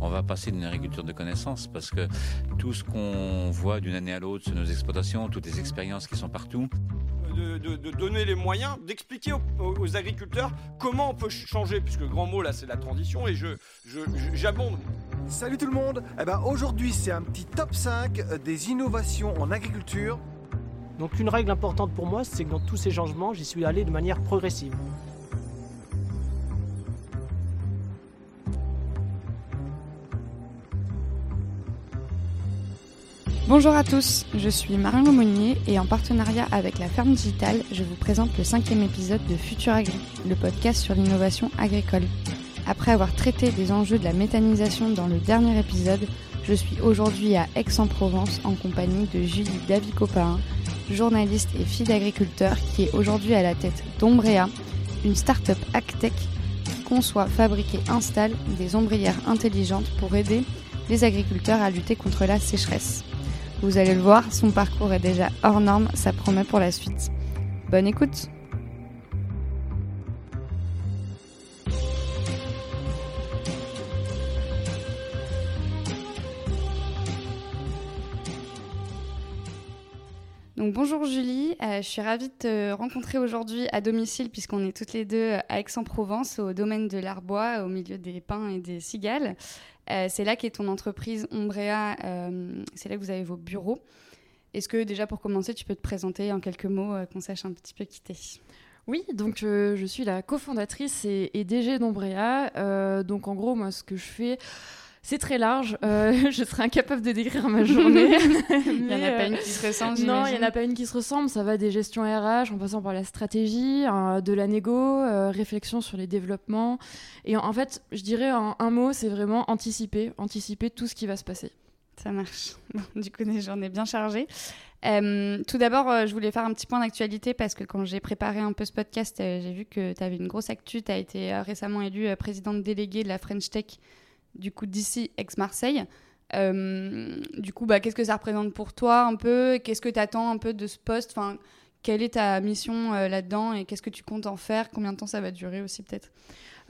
on va passer d'une agriculture de connaissances parce que tout ce qu'on voit d'une année à l'autre sur nos exploitations, toutes les expériences qui sont partout, de, donner les moyens, d'expliquer aux, agriculteurs comment on peut changer, puisque le grand mot là c'est la transition, et je, j'abonde. Salut tout le monde eh ben, Aujourd'hui c'est un petit top 5 des innovations en agriculture. Donc une règle importante pour moi, c'est que dans tous ces changements, j'y suis allé de manière progressive. Bonjour à tous, je suis Marion Lemonnier et en partenariat avec la Ferme Digitale, je vous présente le cinquième épisode de Futur Agri, le podcast sur l'innovation agricole. Après avoir traité des enjeux de la méthanisation dans le dernier épisode, je suis aujourd'hui à Aix-en-Provence en compagnie de Julie Davicopain, journaliste et fille d'agriculteur qui est aujourd'hui à la tête d'Ombrea, une start-up AgTech qui conçoit, fabrique et installe des ombrières intelligentes pour aider les agriculteurs à lutter contre la sécheresse. Vous allez le voir, son parcours est déjà hors norme, ça promet pour la suite. Bonne écoute bonjour Julie, euh, je suis ravie de te rencontrer aujourd'hui à domicile puisqu'on est toutes les deux à Aix-en-Provence au domaine de l'Arbois au milieu des pins et des cigales. Euh, c'est là qu'est ton entreprise Ombrea, euh, c'est là que vous avez vos bureaux. Est-ce que déjà pour commencer, tu peux te présenter en quelques mots, euh, qu'on sache un petit peu qui t'es? Oui, donc je suis la cofondatrice et, et DG d'Ombrea. donc en gros, moi, ce que je fais, c'est très large. Euh, je serais incapable de décrire ma journée. il n'y en a pas une qui se ressemble. Non, il n'y en a pas une qui se ressemble. Ça va des gestions RH en passant par la stratégie, hein, de la négo, euh, réflexion sur les développements. Et en, fait, je dirais en un mot, c'est vraiment anticiper, anticiper tout ce qui va se passer. Ça marche. du coup, des journées bien chargées. Euh, tout d'abord, je voulais faire un petit point d'actualité parce que quand j'ai préparé un peu ce podcast, j'ai vu que tu avais une grosse actu. Tu as été récemment élue présidente déléguée de la French Tech du coup d'ici ex-Marseille. Euh, du coup, bah, qu'est-ce que ça représente pour toi un peu? Qu'est-ce que tu attends un peu de ce poste? Enfin, Quelle est ta mission euh, là-dedans? Et qu'est-ce que tu comptes en faire? Combien de temps ça va durer aussi peut-être?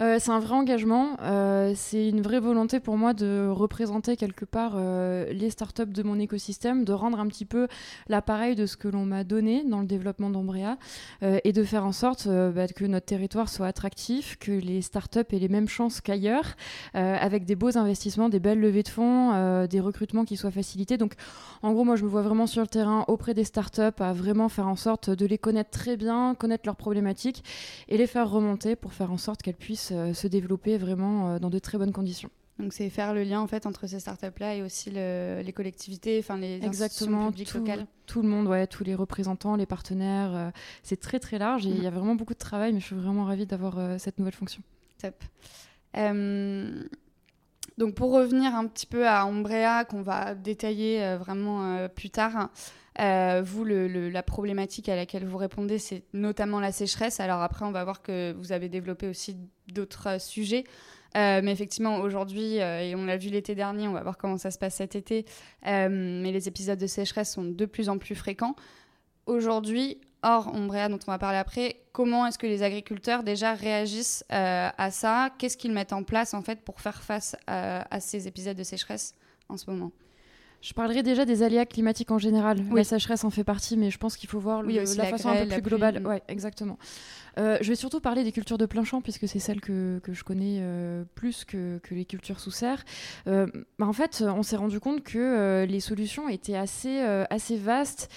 Euh, c'est un vrai engagement. Euh, c'est une vraie volonté pour moi de représenter quelque part euh, les startups de mon écosystème, de rendre un petit peu l'appareil de ce que l'on m'a donné dans le développement d'Ombrea et de faire en sorte bah, que notre territoire soit attractif, que les startups aient les mêmes chances qu'ailleurs, avec des beaux investissements, des belles levées de fonds, des recrutements qui soient facilités. Donc, en gros, moi, je me vois vraiment sur le terrain auprès des startups à vraiment faire en sorte de les connaître très bien, connaître leurs problématiques et les faire remonter pour faire en sorte qu'elles puissent euh, se développer vraiment euh, dans de très bonnes conditions. Donc c'est faire le lien en fait entre ces startups-là et aussi les collectivités, enfin les Exactement, publiques tout, locales. Tout le monde, ouais, tous les représentants, les partenaires. Euh, c'est très très large et il y a vraiment beaucoup de travail, mais je suis vraiment ravie d'avoir cette nouvelle fonction. Top. donc pour revenir un petit peu à Ombrea, qu'on va détailler vraiment plus tard. Euh, vous, la problématique à laquelle vous répondez, c'est notamment la sécheresse. Alors après, on va voir que vous avez développé aussi d'autres sujets. Euh, mais effectivement, aujourd'hui, euh, et on l'a vu l'été dernier, on va voir comment ça se passe cet été, mais les épisodes de sécheresse sont de plus en plus fréquents. Aujourd'hui, hors Ombrea, dont on va parler après, comment est-ce que les agriculteurs déjà réagissent à ça? Qu'est-ce qu'ils mettent en place en fait pour faire face à ces épisodes de sécheresse en ce moment? Je parlerai déjà des aléas climatiques en général. La sécheresse en fait partie, mais je pense qu'il faut voir la, façon un peu plus globale. Oui, exactement. Euh, je vais surtout parler des cultures de plein champ, puisque c'est celles que, que, je connais euh, plus que, que, les cultures sous serre. Euh, bah, en fait, on s'est rendu compte que les solutions étaient assez, assez vastes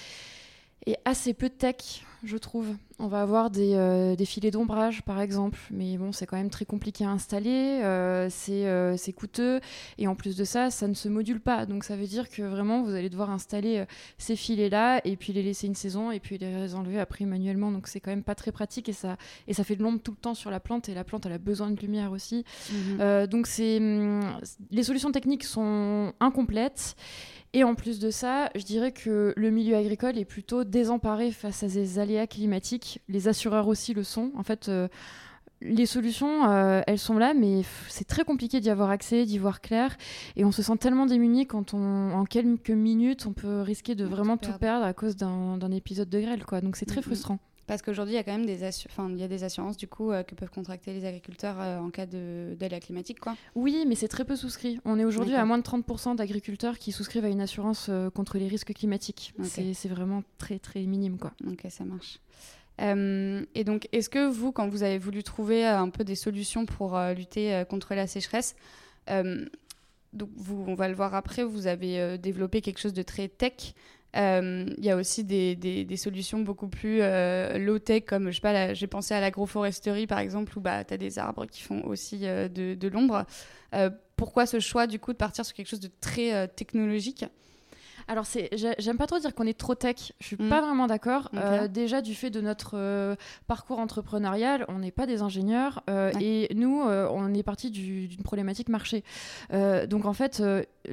et assez peu tech je trouve. On va avoir des, euh, des filets d'ombrage, par exemple, mais bon, c'est quand même très compliqué à installer, euh, euh, c'est coûteux, et en plus de ça, ça ne se module pas. Donc ça veut dire que vraiment, vous allez devoir installer ces filets-là, et puis les laisser une saison, et puis les enlever après manuellement. Donc c'est quand même pas très pratique, et ça, et ça fait de l'ombre tout le temps sur la plante, et la plante, elle a besoin de lumière aussi. Mhm. donc c'est, hum, les solutions techniques sont incomplètes. Et en plus de ça, je dirais que le milieu agricole est plutôt désemparé face à ces aléas climatiques. Les assureurs aussi le sont. En fait, euh, les solutions, euh, elles sont là, mais c'est très compliqué d'y avoir accès, d'y voir clair. Et on se sent tellement démuni quand on, en quelques minutes, on peut risquer de vraiment tout perdre, à cause d'un épisode de grêle. Quoi. Donc c'est très frustrant. Parce qu'aujourd'hui, il y a quand même des, enfin, il y a des assurances du coup que peuvent contracter les agriculteurs en cas d'aléa climatique, quoi. Oui, mais c'est très peu souscrit. On est aujourd'hui à moins de 30% d'agriculteurs qui souscrivent à une assurance contre les risques climatiques. C'est vraiment très très minime, quoi. Ok, ça marche. et donc, est-ce que vous, quand vous avez voulu trouver un peu des solutions pour lutter contre la sécheresse, donc vous, on va le voir après, vous avez développé quelque chose de très tech. Euh, il y a aussi des, solutions beaucoup plus euh, low-tech, comme je j'ai pensé à l'agroforesterie par exemple, où bah, tu as des arbres qui font aussi euh, de, de l'ombre. pourquoi ce choix du coup de partir sur quelque chose de très technologique? Alors, j'aime pas trop dire qu'on est trop tech. Je suis mm. pas vraiment d'accord. déjà, du fait de notre parcours entrepreneurial, on n'est pas des ingénieurs et nous, on est parti d'une problématique marché. donc, en fait,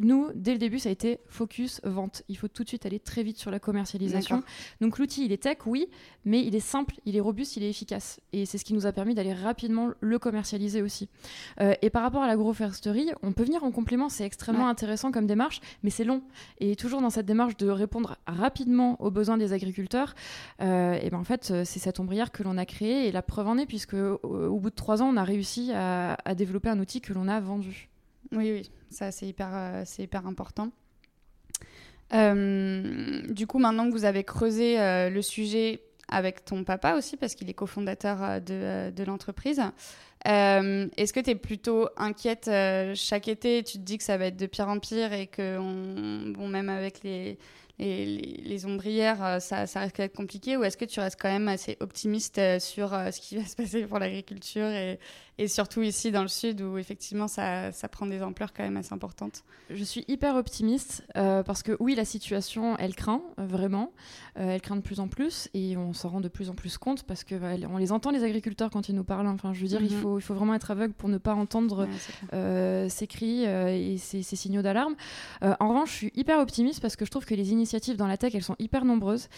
nous, dès le début, ça a été focus vente. Il faut tout de suite aller très vite sur la commercialisation. Donc l'outil, il est tech, oui, mais il est simple, il est robuste, il est efficace. Et c'est ce qui nous a permis d'aller rapidement le commercialiser aussi. Euh, et par rapport à l'agroforesterie, on peut venir en complément, c'est extrêmement intéressant comme démarche, mais c'est long. Et toujours dans cette démarche de répondre rapidement aux besoins des agriculteurs, euh, et ben en fait, euh, c'est cette ombrière que l'on a créée. Et la preuve en est, puisque au, bout de trois ans, on a réussi à développer un outil que l'on a vendu. Oui, oui, ça c'est hyper, euh, c'est hyper important. Euh, du coup, maintenant que vous avez creusé euh, le sujet avec ton papa aussi, parce qu'il est cofondateur de l'entreprise, est-ce que tu es plutôt inquiète chaque été Tu te dis que ça va être de pire en pire et que, on, bon, même avec les, les, les, ombrières, ça, ça risque d'être compliqué Ou est-ce que tu restes quand même assez optimiste sur ce qui va se passer pour l'agriculture et, et surtout ici dans le sud où effectivement ça, ça, prend des ampleurs quand même assez importantes? Je suis hyper optimiste euh, parce que oui, la situation, elle craint euh, vraiment, euh, elle craint de plus en plus et on s'en rend de plus en plus compte parce que on les entend les agriculteurs quand ils nous parlent. Enfin, je veux dire, il, mhm. faut, il faut vraiment être aveugle pour ne pas entendre ces cris et ces, ces signaux d'alarme. en revanche, je suis hyper optimiste parce que je trouve que les initiatives dans la tech, elles sont hyper nombreuses,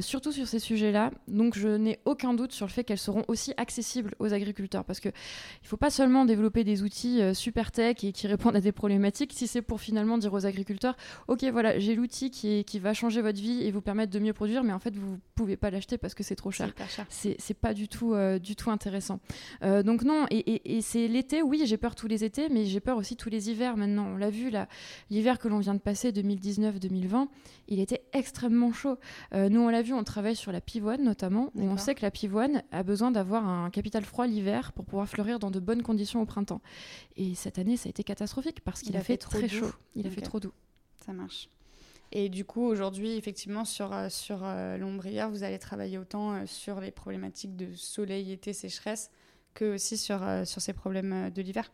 surtout sur ces sujets-là. Donc, je n'ai aucun doute sur le fait qu'elles seront aussi accessibles aux agriculteurs parce que il ne faut pas seulement développer des outils euh, super tech et qui répondent à des problématiques, si c'est pour finalement dire aux agriculteurs, ok voilà, j'ai l'outil qui, qui va changer votre vie et vous permettre de mieux produire, mais en fait vous ne pouvez pas l'acheter parce que c'est trop cher. C'est pas du tout, euh, du tout intéressant. Euh, donc non, et, et, c'est l'été, oui, j'ai peur tous les étés, mais j'ai peur aussi tous les hivers maintenant. On l'a vu, l'hiver que l'on vient de passer, 2019-2020, il était extrêmement chaud. nous, on l'a vu, on travaille sur la pivoine notamment, et on sait que la pivoine a besoin d'avoir un capital froid l'hiver pour pouvoir fleurir dans de bonnes conditions au printemps. Et cette année, ça a été catastrophique parce qu'il a, fait, très chaud. Il a fait trop doux. Ça marche. Et du coup, aujourd'hui, effectivement, sur, euh, sur euh, l'ombrière, vous allez travailler autant euh, sur les problématiques de soleil, été, sécheresse, que aussi sur, sur ces problèmes de l'hiver.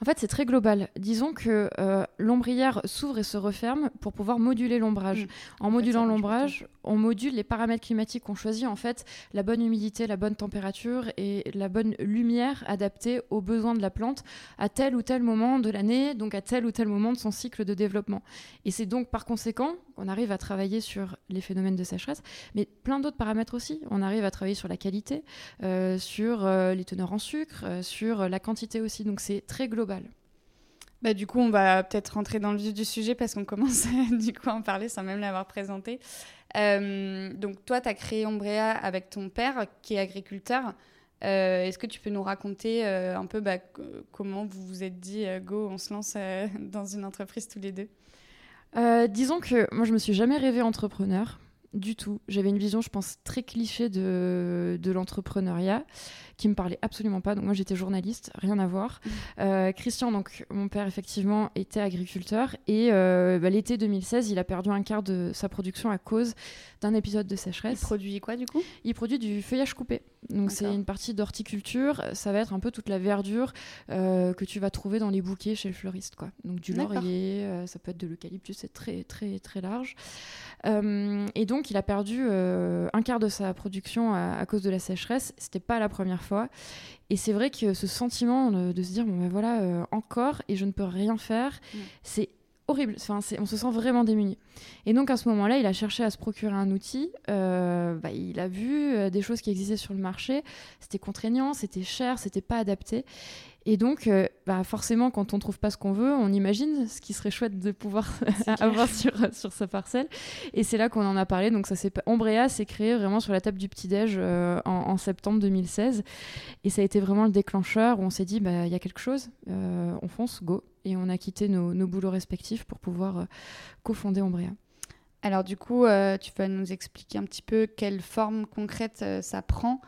En fait, c'est très global. Disons que euh, l'ombrière s'ouvre et se referme pour pouvoir moduler l'ombrage. Mm. En modulant l'ombrage, on module les paramètres climatiques qu'on choisit, en fait, la bonne humidité, la bonne température et la bonne lumière adaptée aux besoins de la plante à tel ou tel moment de l'année, donc à tel ou tel moment de son cycle de développement. Et c'est donc par conséquent qu'on arrive à travailler sur les phénomènes de sécheresse, mais plein d'autres paramètres aussi. On arrive à travailler sur la qualité, euh, sur euh, les teneurs en sucre, sur la quantité aussi. Donc c'est très global bah, du coup, on va peut-être rentrer dans le vif du sujet parce qu'on commence du coup à en parler sans même l'avoir présenté. Euh, donc toi, tu as créé Ombrea avec ton père qui est agriculteur. Euh, est-ce que tu peux nous raconter euh, un peu bah, comment vous vous êtes dit, go, on se lance dans une entreprise tous les deux? Disons que moi, je me suis jamais rêvé entrepreneur du tout. J'avais une vision, je pense, très cliché de, de l'entrepreneuriat qui me parlait absolument pas. Donc moi j'étais journaliste, rien à voir. Mmh. Euh, Christian, donc mon père effectivement était agriculteur et euh, bah, l'été 2016 il a perdu un quart de sa production à cause d'un épisode de sécheresse. Il produit quoi du coup? Il produit du feuillage coupé. Donc c'est une partie d'horticulture. Ça va être un peu toute la verdure euh, que tu vas trouver dans les bouquets chez le fleuriste quoi. Donc du laurier, ça peut être de l'eucalyptus, c'est très très très large. et donc il a perdu un quart de sa production à, à cause de la sécheresse. C'était pas la première fois. Et c'est vrai que ce sentiment de, se dire, bon ben voilà, euh, encore, et je ne peux rien faire, c'est horrible. Enfin, on se sent vraiment démuni. Et donc à ce moment-là, il a cherché à se procurer un outil. Euh, bah, il a vu euh, des choses qui existaient sur le marché. C'était contraignant, c'était cher, c'était pas adapté. Et donc, euh, bah forcément, quand on trouve pas ce qu'on veut, on imagine ce qui serait chouette de pouvoir avoir sur, sur sa parcelle. Et c'est là qu'on en a parlé. Donc, ça c'est Ombrea s'est créé vraiment sur la table du petit-déj euh, en, septembre 2016. Et ça a été vraiment le déclencheur où on s'est dit, bah, il y a quelque chose, euh, on fonce, go. Et on a quitté nos, nos boulots respectifs pour pouvoir cofonder Ombrea. Alors, du coup, tu vas nous expliquer un petit peu quelle forme concrète ça prend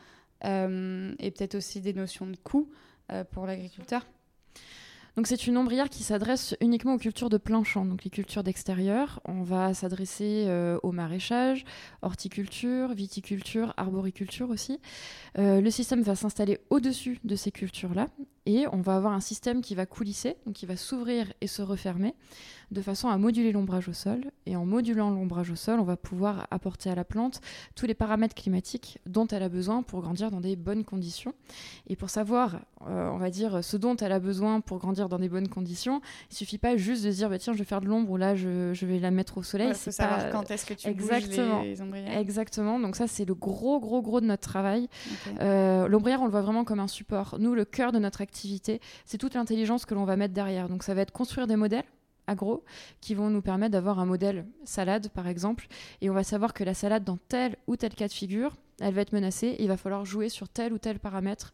et peut-être aussi des notions de coût. Euh, pour l'agriculteur. Donc c'est une ombrière qui s'adresse uniquement aux cultures de plein champ, donc les cultures d'extérieur. On va s'adresser euh, au maraîchage, horticulture, viticulture, arboriculture aussi. Euh, le système va s'installer au-dessus de ces cultures-là et on va avoir un système qui va coulisser, donc qui va s'ouvrir et se refermer de façon à moduler l'ombrage au sol. Et en modulant l'ombrage au sol, on va pouvoir apporter à la plante tous les paramètres climatiques dont elle a besoin pour grandir dans des bonnes conditions. Et pour savoir, euh, on va dire, ce dont elle a besoin pour grandir dans des bonnes conditions, il suffit pas juste de dire, bah, tiens, je vais faire de l'ombre ou là, je, vais la mettre au soleil. c'est savoir quand est-ce que tu Exactement. les, ombrières. Exactement. Donc ça, c'est le gros, gros, gros de notre travail. Euh, l'ombrière, on le voit vraiment comme un support. Nous, le cœur de notre activité, c'est toute l'intelligence que l'on va mettre derrière. Donc ça va être construire des modèles agro qui vont nous permettre d'avoir un modèle salade par exemple et on va savoir que la salade dans tel ou tel cas de figure elle va être menacée et il va falloir jouer sur tel ou tel paramètre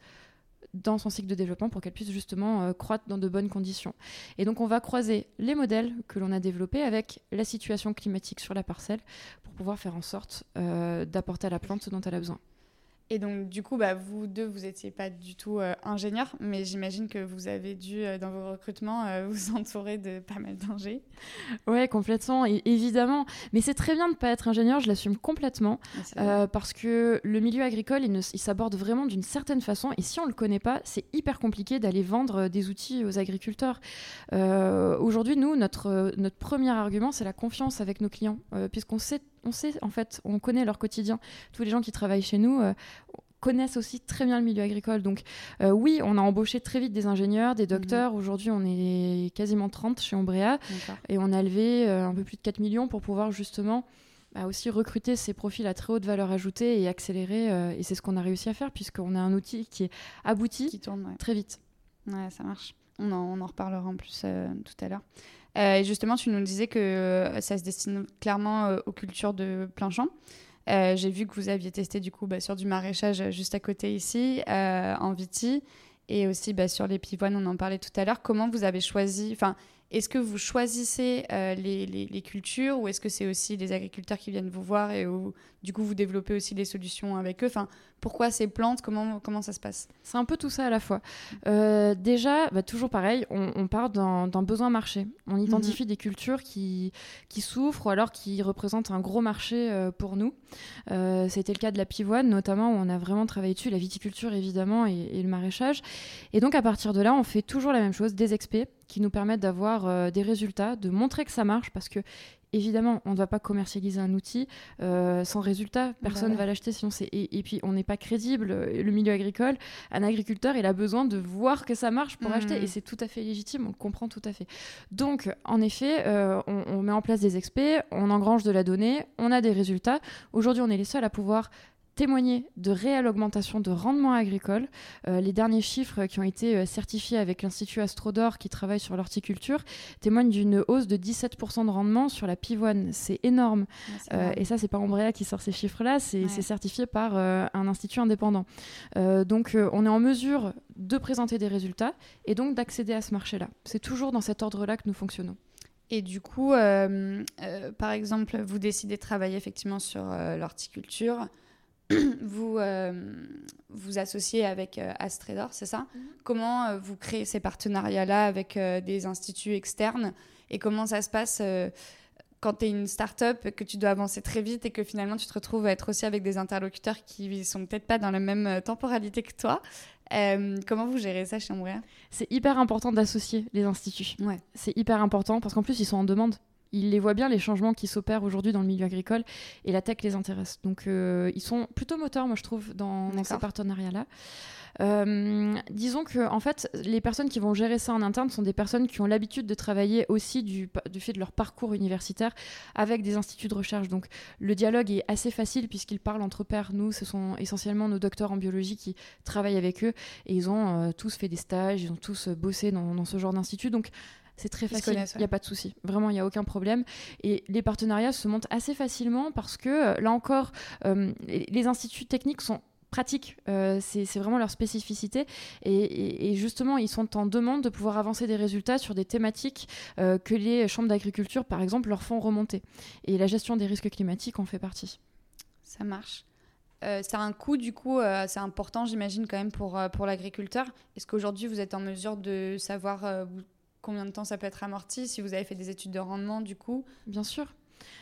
dans son cycle de développement pour qu'elle puisse justement euh, croître dans de bonnes conditions. Et donc on va croiser les modèles que l'on a développés avec la situation climatique sur la parcelle pour pouvoir faire en sorte euh, d'apporter à la plante ce dont elle a besoin. Et donc, du coup, bah, vous deux, vous n'étiez pas du tout euh, ingénieur, mais j'imagine que vous avez dû, euh, dans vos recrutements, euh, vous entourer de pas mal d'ingés. Ouais, complètement, et, évidemment. Mais c'est très bien de ne pas être ingénieur, je l'assume complètement, parce que le milieu agricole, il, il s'aborde vraiment d'une certaine façon, et si on ne le connaît pas, c'est hyper compliqué d'aller vendre des outils aux agriculteurs. Aujourd'hui, nous, notre, notre premier argument, c'est la confiance avec nos clients, puisqu'on sait on sait, en fait, on connaît leur quotidien. Tous les gens qui travaillent chez nous euh, connaissent aussi très bien le milieu agricole. Donc euh, oui, on a embauché très vite des ingénieurs, des docteurs. Mhm. Aujourd'hui, on est quasiment 30 chez Ombrea. Et on a levé euh, un peu plus de 4 millions pour pouvoir justement bah, aussi recruter ces profils à très haute valeur ajoutée et accélérer. et c'est ce qu'on a réussi à faire puisqu'on a un outil qui est abouti qui tourne, très vite. Ouais, ça marche. On en, on en reparlera en plus tout à l'heure. Euh, et justement, tu nous disais que euh, ça se destine clairement euh, aux cultures de plein champ. J'ai vu que vous aviez testé du coup bah, sur du maraîchage juste à côté ici, en Viti, et aussi bah, sur les pivoines, on en parlait tout à l'heure. Comment vous avez choisi, enfin, est-ce que vous choisissez euh, les, cultures ou est-ce que c'est aussi les agriculteurs qui viennent vous voir et où, du coup, vous développez aussi des solutions avec eux? Enfin, Pourquoi ces plantes? Comment, comment ça se passe? C'est un peu tout ça à la fois. Euh, déjà, bah, toujours pareil, on, part d'un besoin marché. On mhm. identifie des cultures qui, qui souffrent ou alors qui représentent un gros marché euh, pour nous. C'était le cas de la pivoine, notamment, où on a vraiment travaillé dessus, la viticulture évidemment et, et le maraîchage. Et donc, à partir de là, on fait toujours la même chose, des expés qui nous permettent d'avoir euh, des résultats, de montrer que ça marche, parce que évidemment, on ne va pas commercialiser un outil euh, sans résultat. Personne ne va l'acheter sinon c'est. Et, puis, on n'est pas crédible. Le milieu agricole, un agriculteur, il a besoin de voir que ça marche pour acheter. Et mmh. c'est tout à fait légitime, on le comprend tout à fait. Donc, en effet, euh, on, on, met en place des experts, on engrange de la donnée, on a des résultats. Aujourd'hui, on est les seuls à pouvoir témoigner de réelle augmentation de rendement agricole. Euh, les derniers chiffres qui ont été euh, certifiés avec l'Institut Astrodor qui travaille sur l'horticulture témoignent d'une hausse de 17% de rendement sur la pivoine. C'est énorme. Euh, et ça, c'est pas Ombrea qui sort ces chiffres-là, c'est certifié par un institut indépendant. donc, on est en mesure de présenter des résultats et donc d'accéder à ce marché-là. C'est toujours dans cet ordre-là que nous fonctionnons. Et du coup, par exemple, vous décidez de travailler effectivement sur l'horticulture. vous euh, vous associez avec euh, c'est ça? Mhm. Comment euh, vous créez ces partenariats-là avec des instituts externes? Et comment ça se passe quand tu es une start-up, que tu dois avancer très vite et que finalement tu te retrouves à être aussi avec des interlocuteurs qui sont peut-être pas dans la même temporalité que toi? Comment vous gérez ça chez Montréal C'est hyper important d'associer les instituts. Ouais. C'est hyper important parce qu'en plus, ils sont en demande ils les voient bien les changements qui s'opèrent aujourd'hui dans le milieu agricole et la tech les intéresse. Donc ils sont plutôt moteurs, moi je trouve, dans, dans ces partenariats-là. Euh, disons que en fait, les personnes qui vont gérer ça en interne sont des personnes qui ont l'habitude de travailler aussi du, du, fait de leur parcours universitaire avec des instituts de recherche. Donc le dialogue est assez facile puisqu'ils parlent entre pairs. Nous, ce sont essentiellement nos docteurs en biologie qui travaillent avec eux et ils ont euh, tous fait des stages, ils ont tous euh, bossé dans, dans ce genre d'institut. Donc c'est très facile, il n'y a pas de souci. Vraiment, il n'y a aucun problème. Et les partenariats se montent assez facilement parce que, là encore, les instituts techniques sont pratique. Euh, c'est vraiment leur spécificité. Et, justement, ils sont en demande de pouvoir avancer des résultats sur des thématiques euh, que les chambres d'agriculture, par exemple, leur font remonter. Et la gestion des risques climatiques en fait partie. Ça marche. Euh, c'est un coût, du coup, c'est important, j'imagine, quand même, pour, pour l'agriculteur. Est-ce qu'aujourd'hui, vous êtes en mesure de savoir combien de temps ça peut être amorti, si vous avez fait des études de rendement, du coup Bien sûr.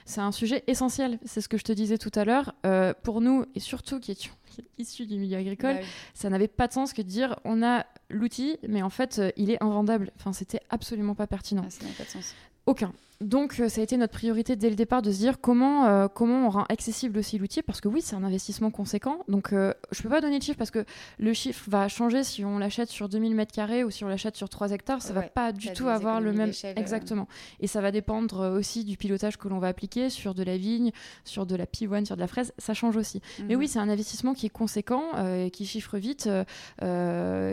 C'est un sujet essentiel, c'est ce que je te disais tout à l'heure. pour nous, et surtout qui étions issu du milieu agricole, bah ça n'avait pas de sens que de dire on a l'outil, mais en fait, euh, il est invendable. Enfin, c'était absolument pas pertinent. Ah, ça n'a pas de sens. Aucun. Donc, euh, ça a été notre priorité dès le départ de se dire comment, euh, comment on rend accessible aussi l'outil, parce que oui, c'est un investissement conséquent. Donc, euh, je ne peux pas donner de chiffre parce que le chiffre va changer si on l'achète sur 2000 m2 ou si on l'achète sur 3 hectares. Ça ne va pas du tout avoir le même. Exactement. Et ça va dépendre aussi du pilotage que l'on va appliquer sur de la vigne, sur de la pivoine, sur de la fraise. Ça change aussi. Mais oui, mhm. c'est un investissement qui est conséquent, qui chiffre vite.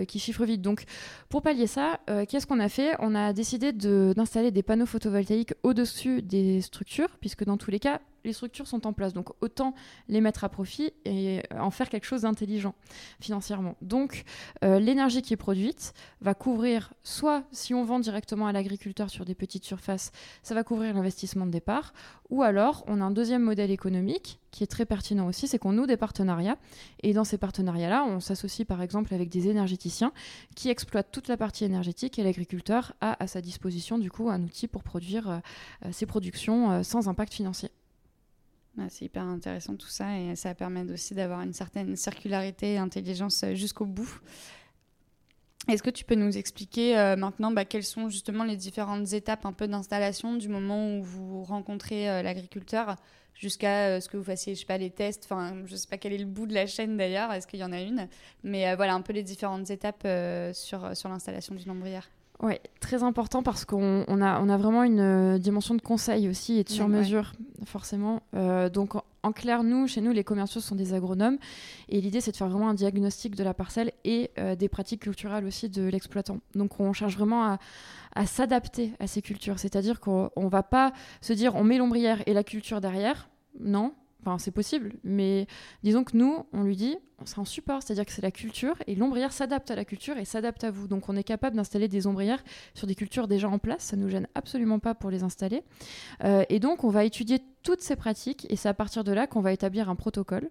qui chiffre vite. Donc, pour pallier ça, qu'est-ce qu'on a fait? On a décidé d'installer des panneaux photovoltaïques au-dessus des structures, puisque dans tous les cas, les structures sont en place. Donc autant les mettre à profit et en faire quelque chose d'intelligent financièrement. Donc euh, l'énergie qui est produite va couvrir, soit si on vend directement à l'agriculteur sur des petites surfaces, ça va couvrir l'investissement de départ, ou alors on a un deuxième modèle économique qui est très pertinent aussi, c'est qu'on noue des partenariats. Et dans ces partenariats-là, on s'associe par exemple avec des énergéticiens qui exploitent toute la partie énergétique et l'agriculteur a à sa disposition du coup un outil pour produire euh, euh, ses productions sans impact financier. Bah, c'est hyper intéressant tout ça et ça permet aussi d'avoir une certaine circularité et intelligence euh, jusqu'au bout. Est-ce que tu peux nous expliquer euh, maintenant bah, quelles sont justement les différentes étapes un peu d'installation du moment où vous rencontrez euh, l'agriculteur jusqu'à ce que vous fassiez, je sais pas, les tests, enfin, je sais pas quel est le bout de la chaîne d'ailleurs, est-ce qu'il y en a une, mais voilà un peu les différentes étapes sur, sur l'installation d'une ombrière. Oui, très important parce qu'on a, on a vraiment une euh, dimension de conseil aussi et de sur-mesure, forcément. Euh, donc, en, clair, nous, chez nous, les commerciaux sont des agronomes et l'idée, c'est de faire vraiment un diagnostic de la parcelle et euh, des pratiques culturelles aussi de l'exploitant. Donc, on cherche vraiment à, à s'adapter à ces cultures, c'est-à-dire qu'on ne va pas se dire on met l'ombrière et la culture derrière. Non, Enfin, c'est possible, mais disons que nous, on lui dit, c'est un support, c'est-à-dire que c'est la culture, et l'ombrière s'adapte à la culture et s'adapte à vous. Donc on est capable d'installer des ombrières sur des cultures déjà en place, ça ne nous gêne absolument pas pour les installer. Euh, et donc on va étudier toutes ces pratiques et c'est à partir de là qu'on va établir un protocole.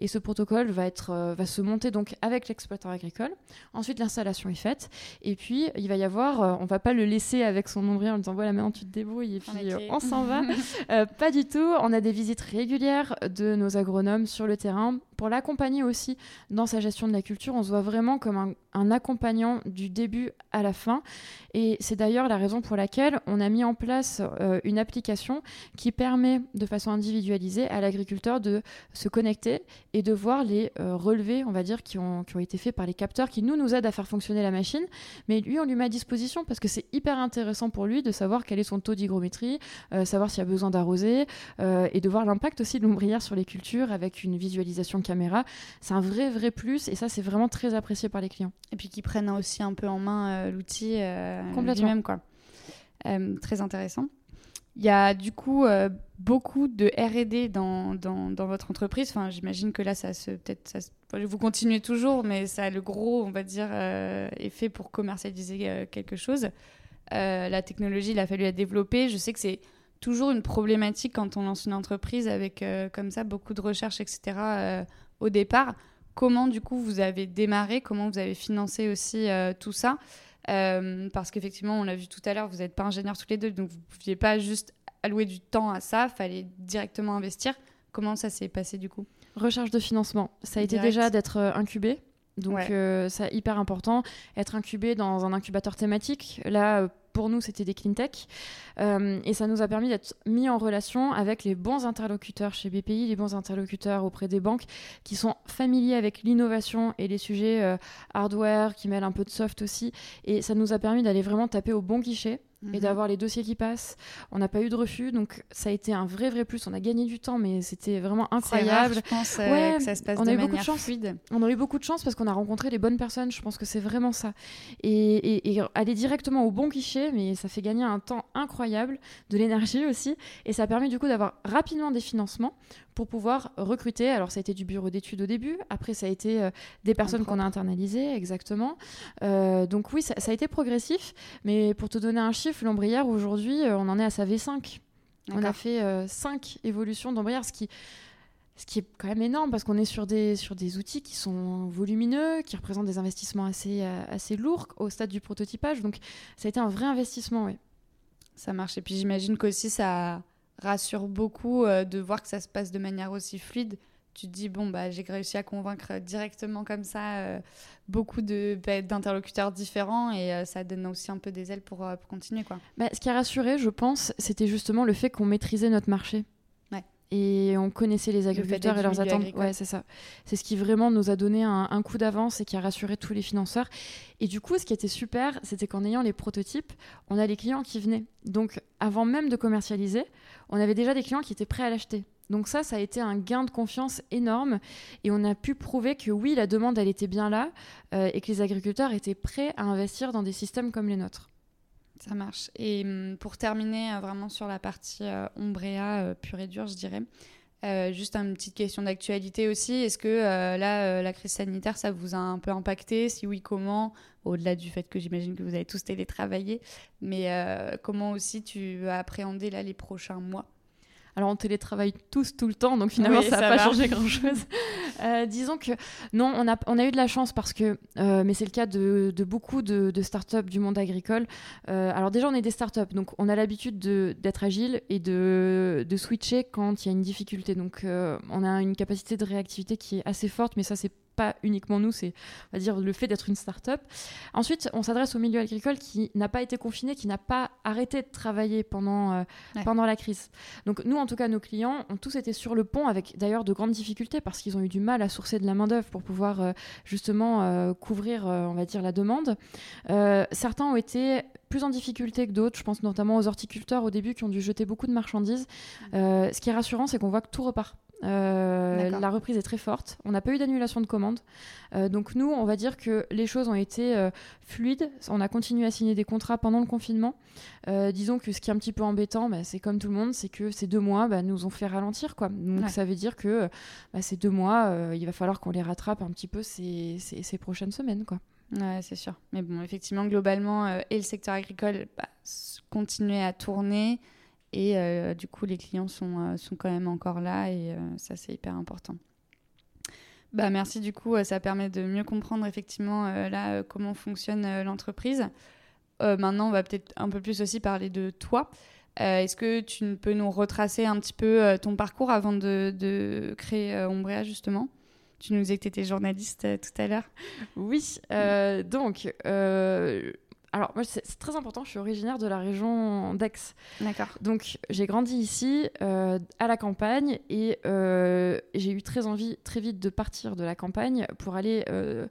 Et ce protocole va, être, euh, va se monter donc avec l'exploitant agricole. Ensuite, l'installation est faite. Et puis, il va y avoir, euh, on va pas le laisser avec son nombril en disant voilà, maintenant tu te débrouilles et puis euh, on s'en va. pas du tout. On a des visites régulières de nos agronomes sur le terrain pour l'accompagner aussi dans sa gestion de la culture. On se voit vraiment comme un, accompagnant du début à la fin. Et c'est d'ailleurs la raison pour laquelle on a mis en place une application qui permet de façon individualisée à l'agriculteur de se connecter et de voir les euh, relevés, on va dire, qui ont, été faits par les capteurs, qui nous, nous aident à faire fonctionner la machine. Mais lui, on lui met à disposition parce que c'est hyper intéressant pour lui de savoir quel est son taux d'hygrométrie, euh, savoir s'il y a besoin d'arroser euh, et de voir l'impact aussi de l'ombrière sur les cultures avec une visualisation caméra. C'est un vrai, vrai plus et ça, c'est vraiment très apprécié par les clients. Et puis qu'ils prennent aussi un peu en main l'outil complètement même quoi. très intéressant. Il y a du coup euh, beaucoup de R&D dans, dans, dans, votre entreprise. Enfin, j'imagine que là, ça se peut-être ça vous continuez toujours, mais ça a le gros, on va dire, euh, effet pour commercialiser euh, quelque chose. la technologie, il a fallu la développer. Je sais que c'est toujours une problématique quand on lance une entreprise avec comme ça beaucoup de recherches, etc. au départ. Comment du coup vous avez démarré? Comment vous avez financé aussi tout ça? Euh, parce qu'effectivement, on l'a vu tout à l'heure, vous n'êtes pas ingénieurs tous les deux, donc vous ne pouviez pas juste allouer du temps à ça, fallait directement investir. Comment ça s'est passé du coup? Recherche de financement. Ça a été déjà d'être euh, incubé. Donc, euh, c'est hyper important. Être incubé dans un incubateur thématique. Là, pour nous, c'était des clean tech. Et ça nous a permis d'être mis en relation avec les bons interlocuteurs chez BPI, les bons interlocuteurs auprès des banques qui sont familiers avec l'innovation et les sujets hardware, qui mêlent un peu de soft aussi. Et ça nous a permis d'aller vraiment taper au bon guichet et mhm. d'avoir les dossiers qui passent. On n'a pas eu de refus, donc ça a été un vrai vrai plus. On a gagné du temps, mais c'était vraiment incroyable. Rare, je pense euh, que ça se passe on a eu beaucoup de chance. Fluide. On a eu beaucoup de chance parce qu'on a rencontré les bonnes personnes. Je pense que c'est vraiment ça. Et, et, aller directement au bon guichet, mais ça fait gagner un temps incroyable, de l'énergie aussi, et ça permet du coup d'avoir rapidement des financements pour pouvoir recruter. Alors ça a été du bureau d'études au début, après ça a été euh, des personnes qu'on a internalisées, exactement. Euh, donc oui, ça, a été progressif, mais pour te donner un chiffre, l'ombrière aujourd'hui, euh, on en est à sa V5. On a fait 5 évolutions d'ombrière, ce qui ce qui est quand même énorme parce qu'on est sur des, sur des outils qui sont volumineux, qui représentent des investissements assez, assez lourds au stade du prototypage. Donc ça a été un vrai investissement, oui. Ça marche. Et puis j'imagine qu'aussi ça, rassure beaucoup euh, de voir que ça se passe de manière aussi fluide. Tu te dis, bon, bah, j'ai réussi à convaincre directement comme ça euh, beaucoup bah, d'interlocuteurs différents et euh, ça donne aussi un peu des ailes pour, pour continuer. Quoi. Bah, ce qui a rassuré, je pense, c'était justement le fait qu'on maîtrisait notre marché et on connaissait les agriculteurs et leurs attentes. Ouais, c'est ça. C'est ce qui vraiment nous a donné un, un coup d'avance et qui a rassuré tous les financeurs. Et du coup, ce qui était super, c'était qu'en ayant les prototypes, on a les clients qui venaient. Donc, avant même de commercialiser, on avait déjà des clients qui étaient prêts à l'acheter. Donc ça, ça a été un gain de confiance énorme et on a pu prouver que oui, la demande, elle était bien là euh, et que les agriculteurs étaient prêts à investir dans des systèmes comme les nôtres. Ça marche. Et hum, pour terminer euh, vraiment sur la partie euh, Ombrea euh, pure et dure, je dirais, juste une petite question d'actualité aussi. Est-ce que là, la crise sanitaire, ça vous a un peu impacté? Si oui, comment? Au-delà du fait que j'imagine que vous avez tous télétravaillé, mais comment aussi tu as appréhendé là les prochains mois? Alors on télétravaille tous tout le temps, donc finalement ça n'a pas changé grand-chose. Euh, disons que non, on a, on a eu de la chance parce que, euh, mais c'est le cas de, beaucoup de, de, startups du monde agricole. Euh, alors déjà on est des startups, donc on a l'habitude d'être agile et de, de, switcher quand il y a une difficulté. Donc on a une capacité de réactivité qui est assez forte, mais ça c'est pas uniquement nous, c'est on va dire le fait d'être une start-up. Ensuite, on s'adresse au milieu agricole qui n'a pas été confiné, qui n'a pas arrêté de travailler pendant, euh, pendant la crise. Donc nous, en tout cas, nos clients ont tous été sur le pont avec d'ailleurs de grandes difficultés parce qu'ils ont eu du mal à sourcer de la main-d'œuvre pour pouvoir euh, justement euh, couvrir, on va dire, la demande. certains ont été plus en difficulté que d'autres. Je pense notamment aux horticulteurs au début qui ont dû jeter beaucoup de marchandises. ce qui est rassurant, c'est qu'on voit que tout repart. Euh, la reprise est très forte. On n'a pas eu d'annulation de commande. Euh, donc nous, on va dire que les choses ont été euh, fluides. On a continué à signer des contrats pendant le confinement. disons que ce qui est un petit peu embêtant, bah, c'est comme tout le monde, c'est que ces deux mois bah, nous ont fait ralentir. Quoi. Donc ça veut dire que bah, ces deux mois, il va falloir qu'on les rattrape un petit peu ces, ces, prochaines semaines. Quoi. Ouais, c'est sûr. Mais bon, effectivement, globalement, et le secteur agricole continuait à tourner. Et euh, du coup, les clients sont, euh, sont quand même encore là et euh, ça, c'est hyper important. Bah, merci, du coup, ça permet de mieux comprendre effectivement là comment fonctionne l'entreprise. maintenant, on va peut-être un peu plus aussi parler de toi. Est-ce que tu peux nous retracer un petit peu ton parcours avant de, de créer Ombrea, justement? Tu nous disais que tu étais journaliste tout à l'heure. Oui, donc alors, moi, c'est très important. Je suis originaire de la région d'Aix. D'accord. Donc, j'ai grandi ici, euh, à la campagne, et euh, j'ai eu très envie, très vite, de partir de la campagne pour aller euh,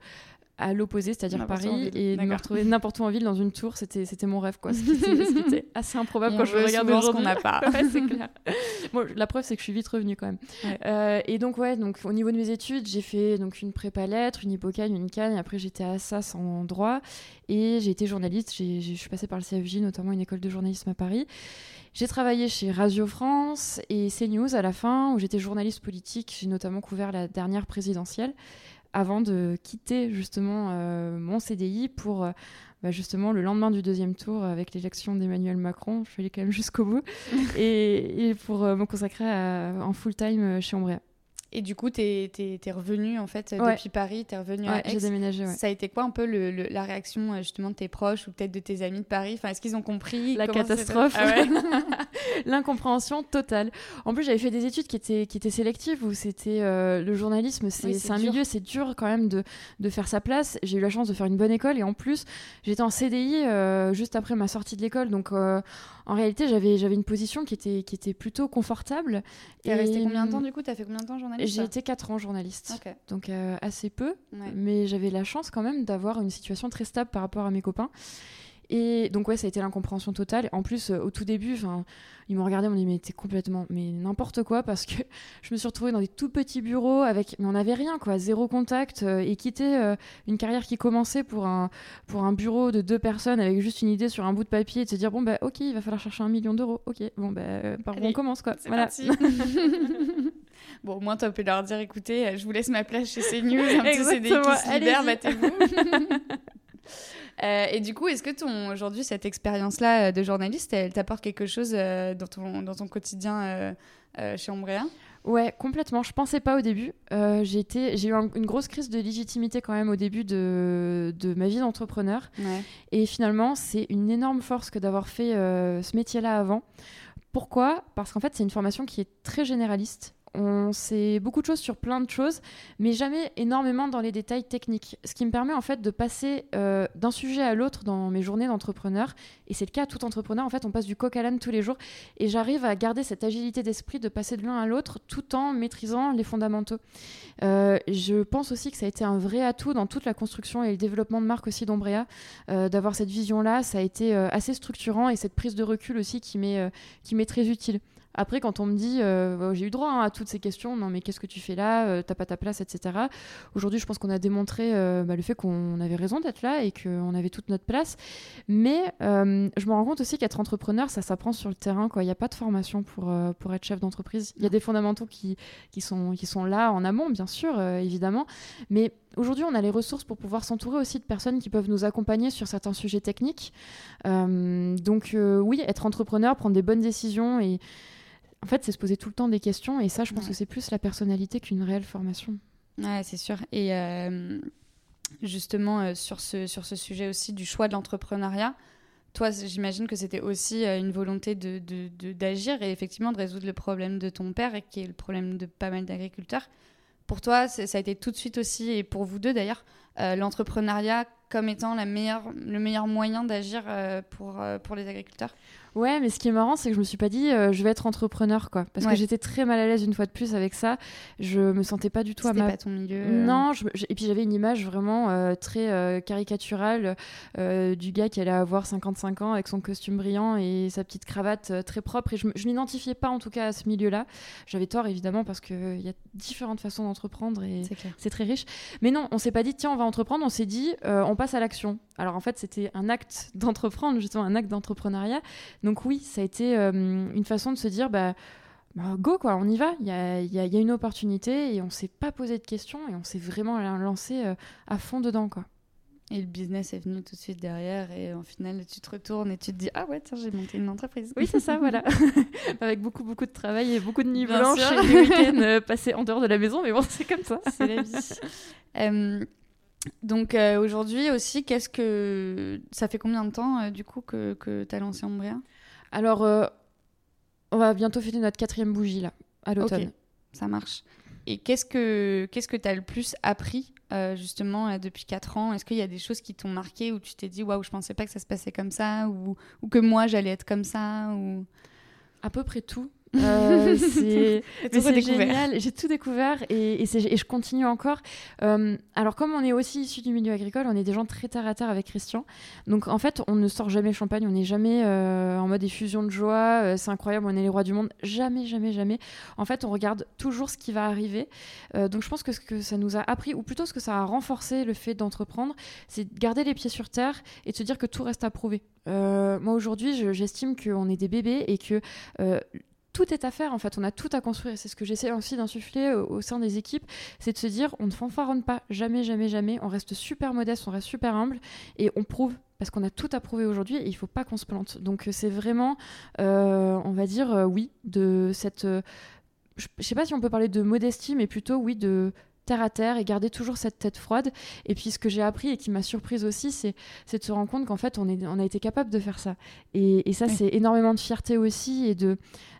à l'opposé, c'est-à-dire Paris, et de me retrouver n'importe où en ville dans une tour, c'était, c'était mon rêve, quoi. Ce qui était, assez improbable quand je regarde aujourd'hui. qu'on n'a pas. c'est clair. la preuve, c'est que je suis vite revenue quand même. Euh, et donc, ouais, donc, au niveau de mes études, j'ai fait donc, une prépa lettres, une hypocagne, une canne, et après j'étais à Assas en droit, et j'ai été journaliste, j'ai, je suis passée par le CFJ, notamment une école de journalisme à Paris. J'ai travaillé chez Radio France et CNews à la fin, où j'étais journaliste politique, j'ai notamment couvert la dernière présidentielle avant de quitter justement euh, mon CDI pour euh, bah, justement le lendemain du deuxième tour avec l'élection d'Emmanuel Macron. Je suis allée quand même jusqu'au bout et, pour euh, me consacrer en full time chez Ombrea. Et du coup, tu es, revenu en fait depuis Paris, tu es revenu à Aix. j'ai déménagé. Ça a été quoi un peu le, la réaction euh, justement de tes proches ou peut-être de tes amis de Paris? Enfin, Est-ce qu'ils ont compris? La catastrophe. Ah L'incompréhension totale. En plus, j'avais fait des études qui étaient, qui étaient sélectives où c'était euh, le journalisme, c'est un milieu, c'est dur quand même de, de faire sa place. J'ai eu la chance de faire une bonne école et en plus, j'étais en CDI euh, juste après ma sortie de l'école. Donc en réalité, j'avais j'avais une position qui était, qui était plutôt confortable. Tu es resté combien de temps du coup? Tu as fait combien de temps journaliste J'ai été 4 ans journaliste. Donc euh, assez peu. Mais j'avais la chance quand même d'avoir une situation très stable par rapport à mes copains. Et donc ouais, ça a été l'incompréhension totale. En plus, euh, au tout début, ils m'ont regardé, ils m'ont dit mais t'es complètement, mais n'importe quoi parce que je me suis retrouvée dans des tout petits bureaux avec, mais on n'avait rien quoi, zéro contact euh, et quitter euh, une carrière qui commençait pour un pour un bureau de deux personnes avec juste une idée sur un bout de papier et de se dire bon bah ok, il va falloir chercher un million d'euros. Ok, bon bah par où on commence quoi. Voilà. bon, au moins, tu pu leur dire écoutez, je vous laisse ma place chez CNews, un petit CDI qui se libère, battez-vous. Euh, et du coup, est-ce que ton aujourd'hui cette expérience-là euh, de journaliste, elle t'apporte quelque chose euh, dans, ton, dans ton quotidien chez Ombrea? Ouais, complètement. Je pensais pas au début. j'ai eu une grosse crise de légitimité quand même au début de, de ma vie d'entrepreneur. Et finalement, c'est une énorme force que d'avoir fait ce métier-là avant. Pourquoi? Parce qu'en fait, c'est une formation qui est très généraliste on sait beaucoup de choses sur plein de choses, mais jamais énormément dans les détails techniques. Ce qui me permet en fait de passer euh, d'un sujet à l'autre dans mes journées d'entrepreneur. Et c'est le cas à tout entrepreneur. En fait, on passe du coq à l'âne tous les jours. Et j'arrive à garder cette agilité d'esprit de passer de l'un à l'autre tout en maîtrisant les fondamentaux. Euh, je pense aussi que ça a été un vrai atout dans toute la construction et le développement de marque aussi d'Ombrea, euh, d'avoir cette vision-là. Ça a été assez structurant et cette prise de recul aussi qui m'est très utile. Après, quand on me dit, euh, oh, j'ai eu droit hein, à toutes ces questions, non mais qu'est-ce que tu fais là, euh, t'as pas ta place, etc. Aujourd'hui, je pense qu'on a démontré euh, bah, le fait qu'on avait raison d'être là et qu'on avait toute notre place. Mais je me rends compte aussi qu'être entrepreneur, ça s'apprend sur le terrain. Il n'y a pas de formation pour, pour être chef d'entreprise. Il y a des fondamentaux qui, qui, sont, qui sont là en amont, bien sûr, évidemment. Mais aujourd'hui, on a les ressources pour pouvoir s'entourer aussi de personnes qui peuvent nous accompagner sur certains sujets techniques. donc oui, être entrepreneur, prendre des bonnes décisions et en fait, c'est se poser tout le temps des questions. Et ça, je pense que c'est plus la personnalité qu'une réelle formation. Ouais, c'est sûr. Et euh, justement, euh, sur, ce, sur ce sujet aussi du choix de l'entrepreneuriat, toi, j'imagine que c'était aussi euh, une volonté d'agir de, de, et effectivement de résoudre le problème de ton père, et qui est le problème de pas mal d'agriculteurs. Pour toi, ça a été tout de suite aussi, et pour vous deux d'ailleurs, l'entrepreneuriat comme étant la meilleure, le meilleur moyen d'agir pour, pour les agriculteurs? Ouais, mais ce qui est marrant, c'est que je me suis pas dit euh, je vais être entrepreneur, quoi. Parce que j'étais très mal à l'aise une fois de plus avec ça. Je me sentais pas du tout à ma. pas ton milieu. Euh. Non, et puis j'avais une image vraiment euh, très caricaturale du gars qui allait avoir 55 ans avec son costume brillant et sa petite cravate très propre. Et je, je m'identifiais pas en tout cas à ce milieu-là. J'avais tort évidemment parce qu'il y a différentes façons d'entreprendre et c'est très riche. Mais non, on s'est pas dit tiens, on va entreprendre. On s'est dit on passe à l'action. Alors en fait, c'était un acte d'entreprendre, justement un acte d'entrepreneuriat. Donc oui, ça a été euh, une façon de se dire, bah, bah, go quoi, on y va. Il y a, une opportunité et on s'est pas posé de questions et on s'est vraiment lancé euh, à fond dedans quoi. Et le business est venu tout de suite derrière et au final tu te retournes et tu te dis ah ouais tiens j'ai monté une entreprise. Oui c'est ça voilà. Avec beaucoup beaucoup de travail et beaucoup de nuits blanches et des week-ends euh, passés en dehors de la maison mais bon c'est comme ça. C'est la vie. donc aujourd'hui aussi, qu'est-ce que ça fait combien de temps du coup que, que tu as lancé Ombria alors, euh, on va bientôt fêter notre quatrième bougie, là, à l'automne. ça marche. Et qu'est-ce que qu'est-ce que tu as le plus appris euh, justement depuis 4 ans? Est-ce qu'il y a des choses qui t'ont marqué où tu t'es dit waouh, je pensais pas que ça se passait comme ça ou, ou que moi j'allais être comme ça ou? À peu près tout. Euh, c'est génial. J'ai tout découvert et, et, je continue encore. Euh, alors, comme on est aussi issu du milieu agricole, on est des gens très terre à terre avec Christian. Donc, en fait, on ne sort jamais champagne. On n'est jamais euh, en mode effusion de joie. c'est incroyable, on est les rois du monde. Jamais, jamais, jamais. En fait, on regarde toujours ce qui va arriver. donc, je pense que ce que ça nous a appris, ou plutôt ce que ça a renforcé le fait d'entreprendre, c'est de garder les pieds sur terre et de se dire que tout reste à prouver. moi, aujourd'hui, j'estime qu'on est des bébés et que tout est à faire en fait, on a tout à construire. C'est ce que j'essaie aussi d'insuffler au, sein des équipes, c'est de se dire on ne fanfaronne pas, jamais, jamais, jamais, on reste super modeste, on reste super humble et on prouve parce qu'on a tout à prouver aujourd'hui et il faut pas qu'on se plante. Donc c'est vraiment, euh, on va dire, euh, oui, de cette je sais pas si on peut parler de modestie, mais plutôt, oui, de terre à terre et garder toujours cette tête froide. Et puis ce que j'ai appris et qui m'a surprise aussi, c'est de se rendre compte qu'en fait, on, est, on a été capable de faire ça. Et, ça, c'est énormément de fierté aussi. Et de,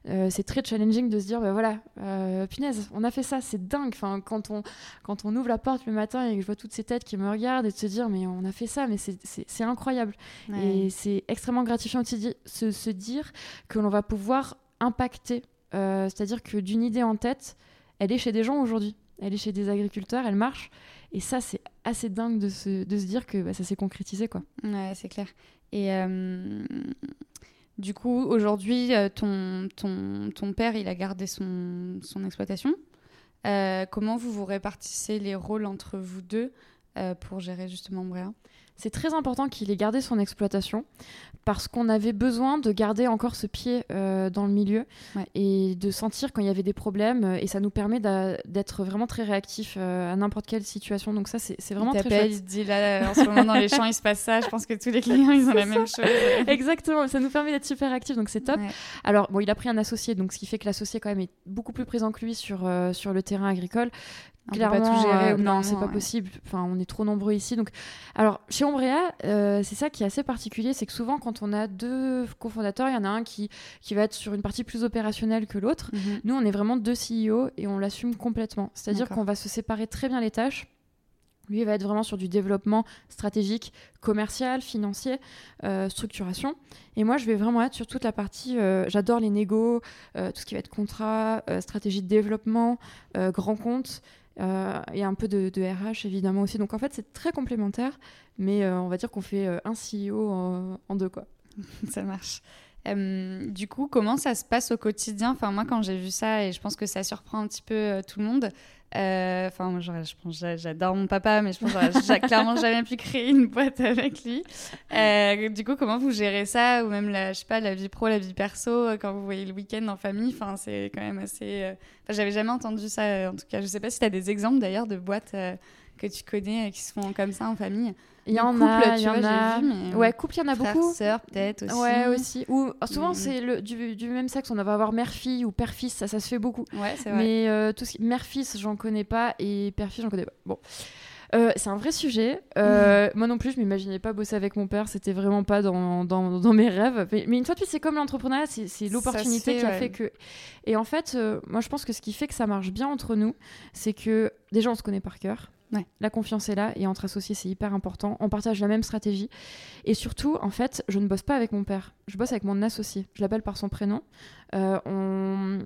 euh, c'est très challenging de se dire, bah voilà, euh, punaise, on a fait ça, c'est dingue. Enfin, quand, on, quand on ouvre la porte le matin et que je vois toutes ces têtes qui me regardent et de se dire, mais on a fait ça, mais c'est incroyable. Et c'est extrêmement gratifiant aussi de se, se dire que l'on va pouvoir impacter. Euh, c'est-à-dire que d'une idée en tête, elle est chez des gens aujourd'hui elle est chez des agriculteurs, elle marche. Et ça, c'est assez dingue de se, de se dire que bah, ça s'est concrétisé. Quoi. Ouais, c'est clair. Et euh, du coup, aujourd'hui, euh, ton, ton, ton, père, il a gardé son, son exploitation. Euh, comment vous vous répartissez les rôles entre vous deux pour gérer justement Bréa c'est très important qu'il ait gardé son exploitation parce qu'on avait besoin de garder encore ce pied euh, dans le milieu et de sentir quand il y avait des problèmes euh, et ça nous permet d'être vraiment très réactif euh, à n'importe quelle situation. Donc ça c'est vraiment très chouette. Il dit là en ce moment dans les champs il se passe ça. Je pense que tous les clients ils ont la même chose. Exactement. Ça nous permet d'être super réactif donc c'est top. Alors bon il a pris un associé donc ce qui fait que l'associé quand même est beaucoup plus présent que lui sur, sur le terrain agricole Clairement, pas tout gérer. Euh, non, c'est pas possible. Enfin, on est trop nombreux ici. Donc, alors chez Ombrea, euh, c'est ça qui est assez particulier, c'est que souvent quand on a deux cofondateurs, il y en a un qui qui va être sur une partie plus opérationnelle que l'autre. Mhm. Nous, on est vraiment deux CEO et on l'assume complètement. C'est-à-dire qu'on va se séparer très bien les tâches. Lui, il va être vraiment sur du développement stratégique, commercial, financier, euh, structuration. Et moi, je vais vraiment être sur toute la partie. J'adore les négos, tout ce qui va être contrat, stratégie de développement, grand compte. Euh, et un peu de, RH évidemment aussi. Donc en fait c'est très complémentaire, mais euh, on va dire qu'on fait euh, un CEO en, deux quoi. ça marche. Du coup, comment ça se passe au quotidien? Enfin moi quand j'ai vu ça et je pense que ça surprend un petit peu tout le monde. Euh, enfin, moi, je pense, j'adore mon papa, mais je pense j'ai clairement jamais pu créer une boîte avec lui. Euh, du coup, comment vous gérez ça, ou même la, je sais pas, la vie pro, la vie perso, euh, quand vous voyez le week-end en famille Enfin, c'est quand même assez. j'avais jamais entendu ça. En tout cas, je sais pas si tu as des exemples d'ailleurs de boîtes que tu connais qui se font comme ça en famille. Il y en a, il y en a. Ouais, couple, il y en a beaucoup. Sœurs, peut-être aussi. Ouais, aussi. Ou souvent, c'est le du, du, même sexe. On va avoir mère-fille ou père-fils. Ça, ça se fait beaucoup. Ouais, c'est vrai. Mais euh, tout ce qui mère-fils, j'en connais pas et père-fille, j'en connais pas. Bon. Euh, c'est un vrai sujet. Euh, Moi non plus, je m'imaginais pas bosser avec mon père. C'était vraiment pas dans, dans, dans mes rêves. Mais, une fois de plus, c'est comme l'entrepreneuriat, c'est l'opportunité qui a fait que. Et en fait, euh, moi, je pense que ce qui fait que ça marche bien entre nous, c'est que déjà, on se connaît par cœur. La confiance est là et entre associés, c'est hyper important. On partage la même stratégie. Et surtout, en fait, je ne bosse pas avec mon père. Je bosse avec mon associé. Je l'appelle par son prénom. Euh,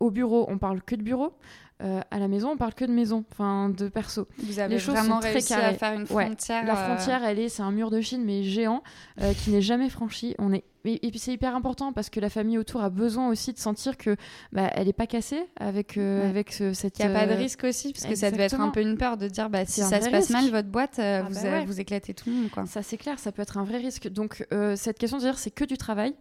au bureau, on parle que de bureau. Euh, à la maison, on parle que de maison, enfin de perso. Vous avez les choses vraiment réussi à faire une frontière. la euh, frontière, elle est, c'est un mur de Chine mais géant euh, qui n'est jamais franchi. On est et, puis c'est hyper important parce que la famille autour a besoin aussi de sentir que bah, elle est pas cassée avec avec cette. Il n'y a pas de risque aussi parce que ça devait être un peu une peur de dire bah si ça se passe mal votre boîte ah vous, bah vous éclatez tout le monde quoi. Ça c'est clair, ça peut être un vrai risque. Donc cette question de dire c'est que du travail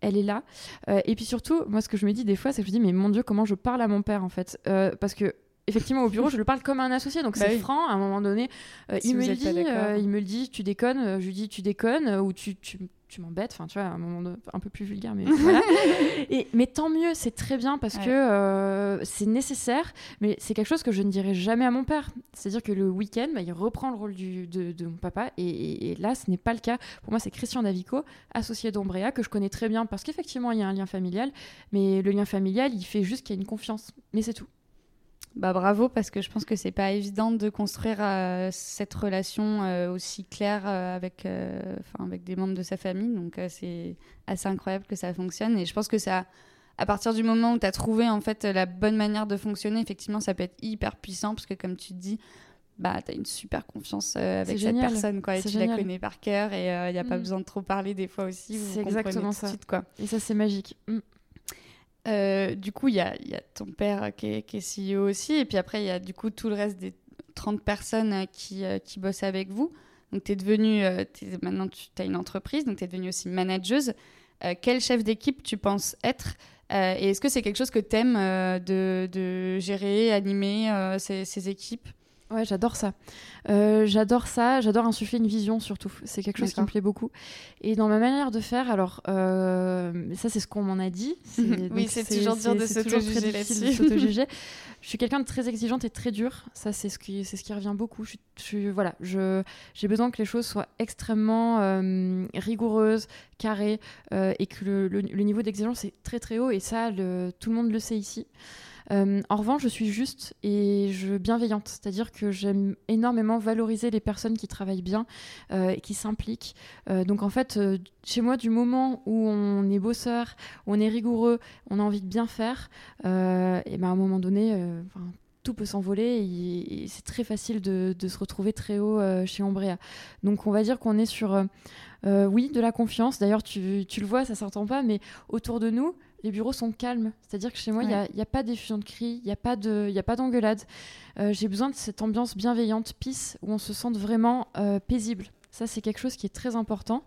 elle est là. Euh, et puis surtout, moi, ce que je me dis des fois, c'est que je me dis, mais mon Dieu, comment je parle à mon père, en fait. Euh, Parce que effectivement au bureau je le parle comme un associé. Donc bah c'est franc à un moment donné euh, il me le dit il me le dit tu déconnes je lui dis tu déconnes ou tu, tu, tu m'embêtes, enfin tu vois, un moment un peu plus vulgaire, mais voilà. Et, mais tant mieux, c'est très bien parce que euh, c'est nécessaire, mais c'est quelque chose que je ne dirais jamais à mon père. C'est-à-dire que le week-end, bah, il reprend le rôle du, de, de, mon papa, et, là, ce n'est pas le cas. Pour moi, c'est Christian Davico, associé d'Ombrea, que je connais très bien parce qu'effectivement, il y a un lien familial, mais le lien familial, il fait juste qu'il y a une confiance, mais c'est tout. Bah bravo parce que je pense que c'est pas évident de construire euh, cette relation euh, aussi claire euh, avec, avec des membres de sa famille. Donc c'est assez incroyable que ça fonctionne. Et je pense que ça, à partir du moment où tu as trouvé en fait la bonne manière de fonctionner, effectivement, ça peut être hyper puissant parce que comme tu dis, bah, tu as une super confiance avec cette personne quoi, et tu la connais par cœur et il n'y a pas mm. besoin de trop parler des fois aussi. C'est exactement ça. Suite, quoi. Et ça, c'est magique. Mm. Euh, du coup, il y a, ton père qui est, CEO aussi, et puis après, il y a du coup tout le reste des 30 personnes euh, qui, euh, qui bossent avec vous. Donc, tu es maintenant, tu as une entreprise, donc tu es devenue aussi manageuse. quel chef d'équipe tu penses être Et est-ce que c'est quelque chose que tu aimes de, gérer, animer ces, équipes? Ouais, j'adore ça. Euh, j'adore ça, j'adore insuffler une vision surtout. C'est quelque chose qui me plaît beaucoup. Et dans ma manière de faire, alors, euh, ça c'est ce qu'on m'en a dit. oui, c'est toujours dur de s'auto-juger là-dessus. je suis quelqu'un de très exigeante et très dur. Ça, c'est ce qui, c'est ce qui revient beaucoup. Je, je voilà, je, j'ai besoin que les choses soient extrêmement euh, rigoureuses, carrées, et que le, le, niveau d'exigence est très très haut. Et ça, le, tout le monde le sait ici. Euh, en revanche, je suis juste et je bienveillante, c'est-à-dire que j'aime énormément valoriser les personnes qui travaillent bien euh, et qui s'impliquent. Euh, donc en fait, chez moi, du moment où on est bosseur, on est rigoureux, on a envie de bien faire, et ben à un moment donné, tout peut s'envoler et, c'est très facile de, se retrouver très haut chez Ombrea. Donc on va dire qu'on est sur, oui, de la confiance. D'ailleurs, tu, tu, le vois, ça s'entend pas, mais autour de nous, les bureaux sont calmes. C'est-à-dire que chez moi, il n'y a, pas d'effusion de cris, il n'y a pas d'engueulade. Euh, j'ai besoin de cette ambiance bienveillante, peace, où on se sente vraiment euh, paisible. Ça, c'est quelque chose qui est très important.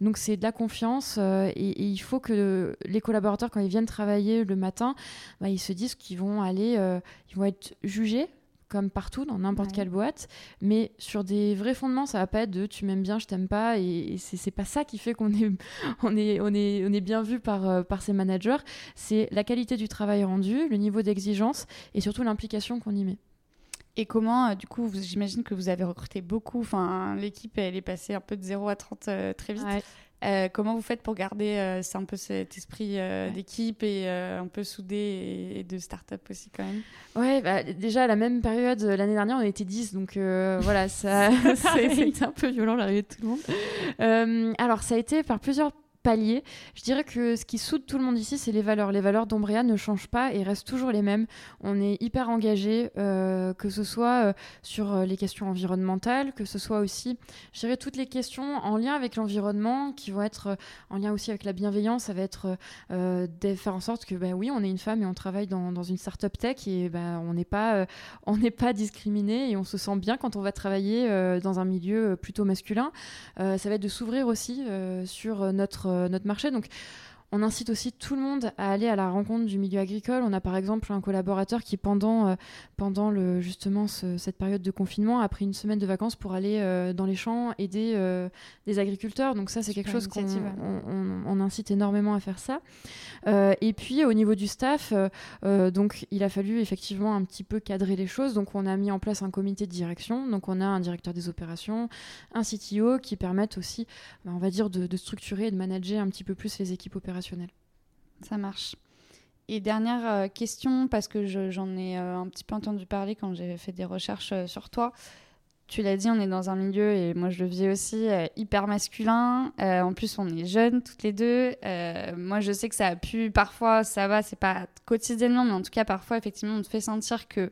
Donc, c'est de la confiance euh, et, il faut que les collaborateurs, quand ils viennent travailler le matin, bah, ils se disent qu'ils vont aller, ils vont être jugés comme partout dans n'importe quelle boîte, mais sur des vrais fondements, ça va pas être de tu m'aimes bien, je t'aime pas, et, c'est pas ça qui fait qu'on est, on est, on est, on est bien vu par, euh, par ces managers. C'est la qualité du travail rendu, le niveau d'exigence et surtout l'implication qu'on y met. Et comment, euh, du coup, j'imagine que vous avez recruté beaucoup, enfin, l'équipe, elle est passée un peu de 0 à 30 euh, très vite. Euh, comment vous faites pour garder euh, un peu cet esprit euh, d'équipe et un peu soudé et, de start-up aussi quand même? Ouais, bah, déjà à la même période l'année dernière on était 10 donc voilà ça, ça a été un peu violent l'arrivée de tout le monde. alors ça a été par plusieurs palier. Je dirais que ce qui soude tout le monde ici, c'est les valeurs. Les valeurs d'Ombrea ne changent pas et restent toujours les mêmes. On est hyper engagé, euh, que ce soit euh, sur euh, les questions environnementales, que ce soit aussi, je dirais, toutes les questions en lien avec l'environnement, qui vont être en lien aussi avec la bienveillance. Ça va être de faire en sorte que, bah, oui, on est une femme et on travaille dans, une start-up tech et bah, on n'est pas, on n'est pas discriminé et on se sent bien quand on va travailler dans un milieu plutôt masculin. ça va être de s'ouvrir aussi sur notre notre marché. Donc, on incite aussi tout le monde à aller à la rencontre du milieu agricole. On a par exemple un collaborateur qui, pendant, euh, pendant le, justement cette période de confinement, a pris une semaine de vacances pour aller euh, dans les champs aider euh, des agriculteurs. Donc ça, c'est quelque chose qu'on on, incite énormément à faire ça. et puis au niveau du staff, donc il a fallu effectivement un petit peu cadrer les choses. Donc on a mis en place un comité de direction. Donc on a un directeur des opérations, un CTO qui permettent aussi, on va dire, de, de structurer et de manager un petit peu plus les équipes opérationnelles ça marche. Et dernière euh, question, parce que j'en ai euh, un petit peu entendu parler quand j'ai fait des recherches euh, sur toi. Tu l'as dit, on est dans un milieu, et moi je le vis aussi, hyper masculin. en plus, on est jeunes toutes les deux. moi, je sais que ça a pu, parfois, ça va, c'est pas quotidiennement, mais en tout cas, parfois, effectivement, on te fait sentir que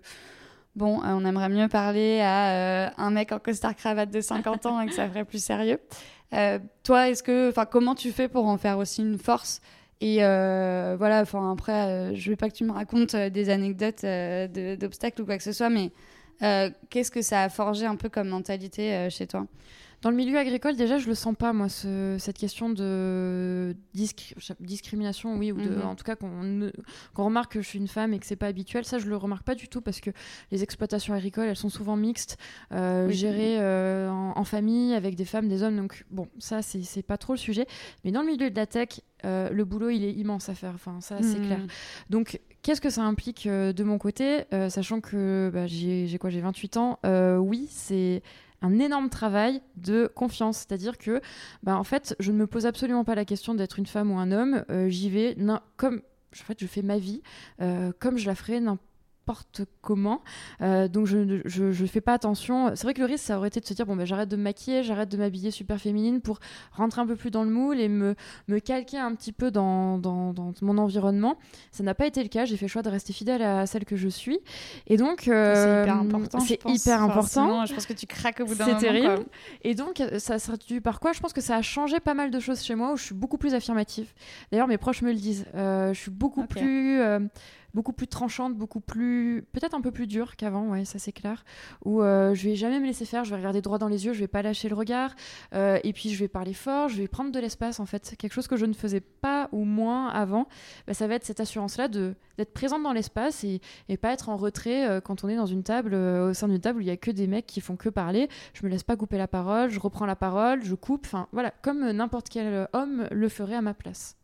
bon, on aimerait mieux parler à un mec en costard cravate de 50 ans et que ça ferait plus sérieux. Toi, est-ce que, enfin, comment tu fais pour en faire aussi une force et euh, voilà, enfin après, euh, je veux pas que tu me racontes euh, des anecdotes d'obstacles ou quoi que ce soit, mais qu'est-ce que ça a forgé un peu comme mentalité chez toi? Dans le milieu agricole, déjà, je le sens pas, moi, cette question de discrimination, oui, ou mhm. en tout cas qu'on remarque que je suis une femme et que c'est pas habituel. Ça, je le remarque pas du tout parce que les exploitations agricoles, elles sont souvent mixtes, gérées en, en, famille avec des femmes, des hommes. Donc, bon, ça, c'est pas trop le sujet. Mais dans le milieu de la tech, euh, le boulot, il est immense à faire. Enfin, ça, c'est clair. Donc, qu'est-ce que ça implique euh, de mon côté euh, Sachant que bah, j'ai quoi J'ai 28 ans. oui, c'est un énorme travail de confiance. C'est-à-dire que, bah, en fait, je ne me pose absolument pas la question d'être une femme ou un homme. J'y vais comme. En fait, je fais ma vie comme je la ferais n'importe comment. Euh, donc je ne je, fais pas attention. C'est vrai que le risque, ça aurait été de se dire bon, ben, j'arrête de me maquiller, j'arrête de m'habiller super féminine pour rentrer un peu plus dans le moule et me, me calquer un petit peu dans, dans, mon environnement. Ça n'a pas été le cas. J'ai fait le choix de rester fidèle à celle que je suis. Et donc, euh, c'est hyper important. C'est hyper important. je pense que tu craques au bout d'un moment. C'est terrible. Et donc, ça sera dû par quoi Je pense que ça a changé pas mal de choses chez moi où je suis beaucoup plus affirmative. D'ailleurs, mes proches me le disent. Euh, je suis beaucoup plus beaucoup plus tranchante, beaucoup plus, peut-être un peu plus dure qu'avant, ouais, ça c'est clair. Où euh, je vais jamais me laisser faire, je vais regarder droit dans les yeux, je vais pas lâcher le regard, euh, et puis je vais parler fort, je vais prendre de l'espace en fait, quelque chose que je ne faisais pas ou moins avant. Bah, ça va être cette assurance-là d'être présente dans l'espace et, et, pas être en retrait euh, quand on est dans une table, au sein d'une table où il y a que des mecs qui font que parler. Je me laisse pas couper la parole, je reprends la parole, je coupe, enfin voilà, comme n'importe quel homme le ferait à ma place.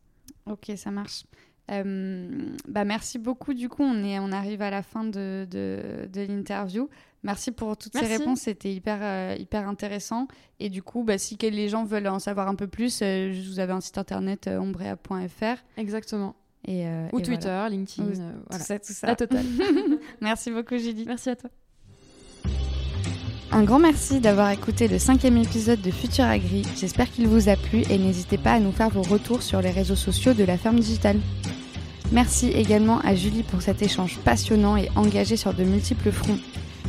Ok, ça marche. Euh, bah merci beaucoup. Du coup, on, est, on arrive à la fin de, de, de l'interview. Merci pour toutes ces réponses, c'était hyper, euh, hyper intéressant. Et du coup, bah, si les gens veulent en savoir un peu plus, euh, vous avez un site internet ombrea.fr. Exactement. Et, Ou Twitter, LinkedIn, voilà. Tout ça, tout ça. La totale. merci beaucoup, Julie. Merci à toi. Un grand merci d'avoir écouté le cinquième épisode de Futur Agri. J'espère qu'il vous a plu et n'hésitez pas à nous faire vos retours sur les réseaux sociaux de la ferme digitale. Merci également à Julie pour cet échange passionnant et engagé sur de multiples fronts.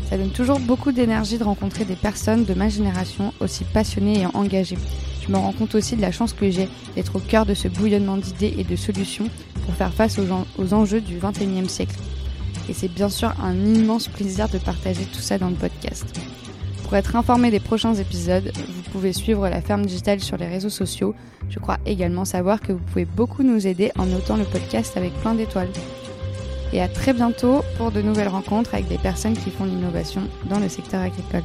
Ça donne toujours beaucoup d'énergie de rencontrer des personnes de ma génération aussi passionnées et engagées. Je me rends compte aussi de la chance que j'ai d'être au cœur de ce bouillonnement d'idées et de solutions pour faire face aux, aux enjeux du XXIe siècle. Et c'est bien sûr un immense plaisir de partager tout ça dans le podcast. Pour être informé des prochains épisodes, vous pouvez suivre la ferme digitale sur les réseaux sociaux. Je crois également savoir que vous pouvez beaucoup nous aider en notant le podcast avec plein d'étoiles. Et à très bientôt pour de nouvelles rencontres avec des personnes qui font l'innovation dans le secteur agricole.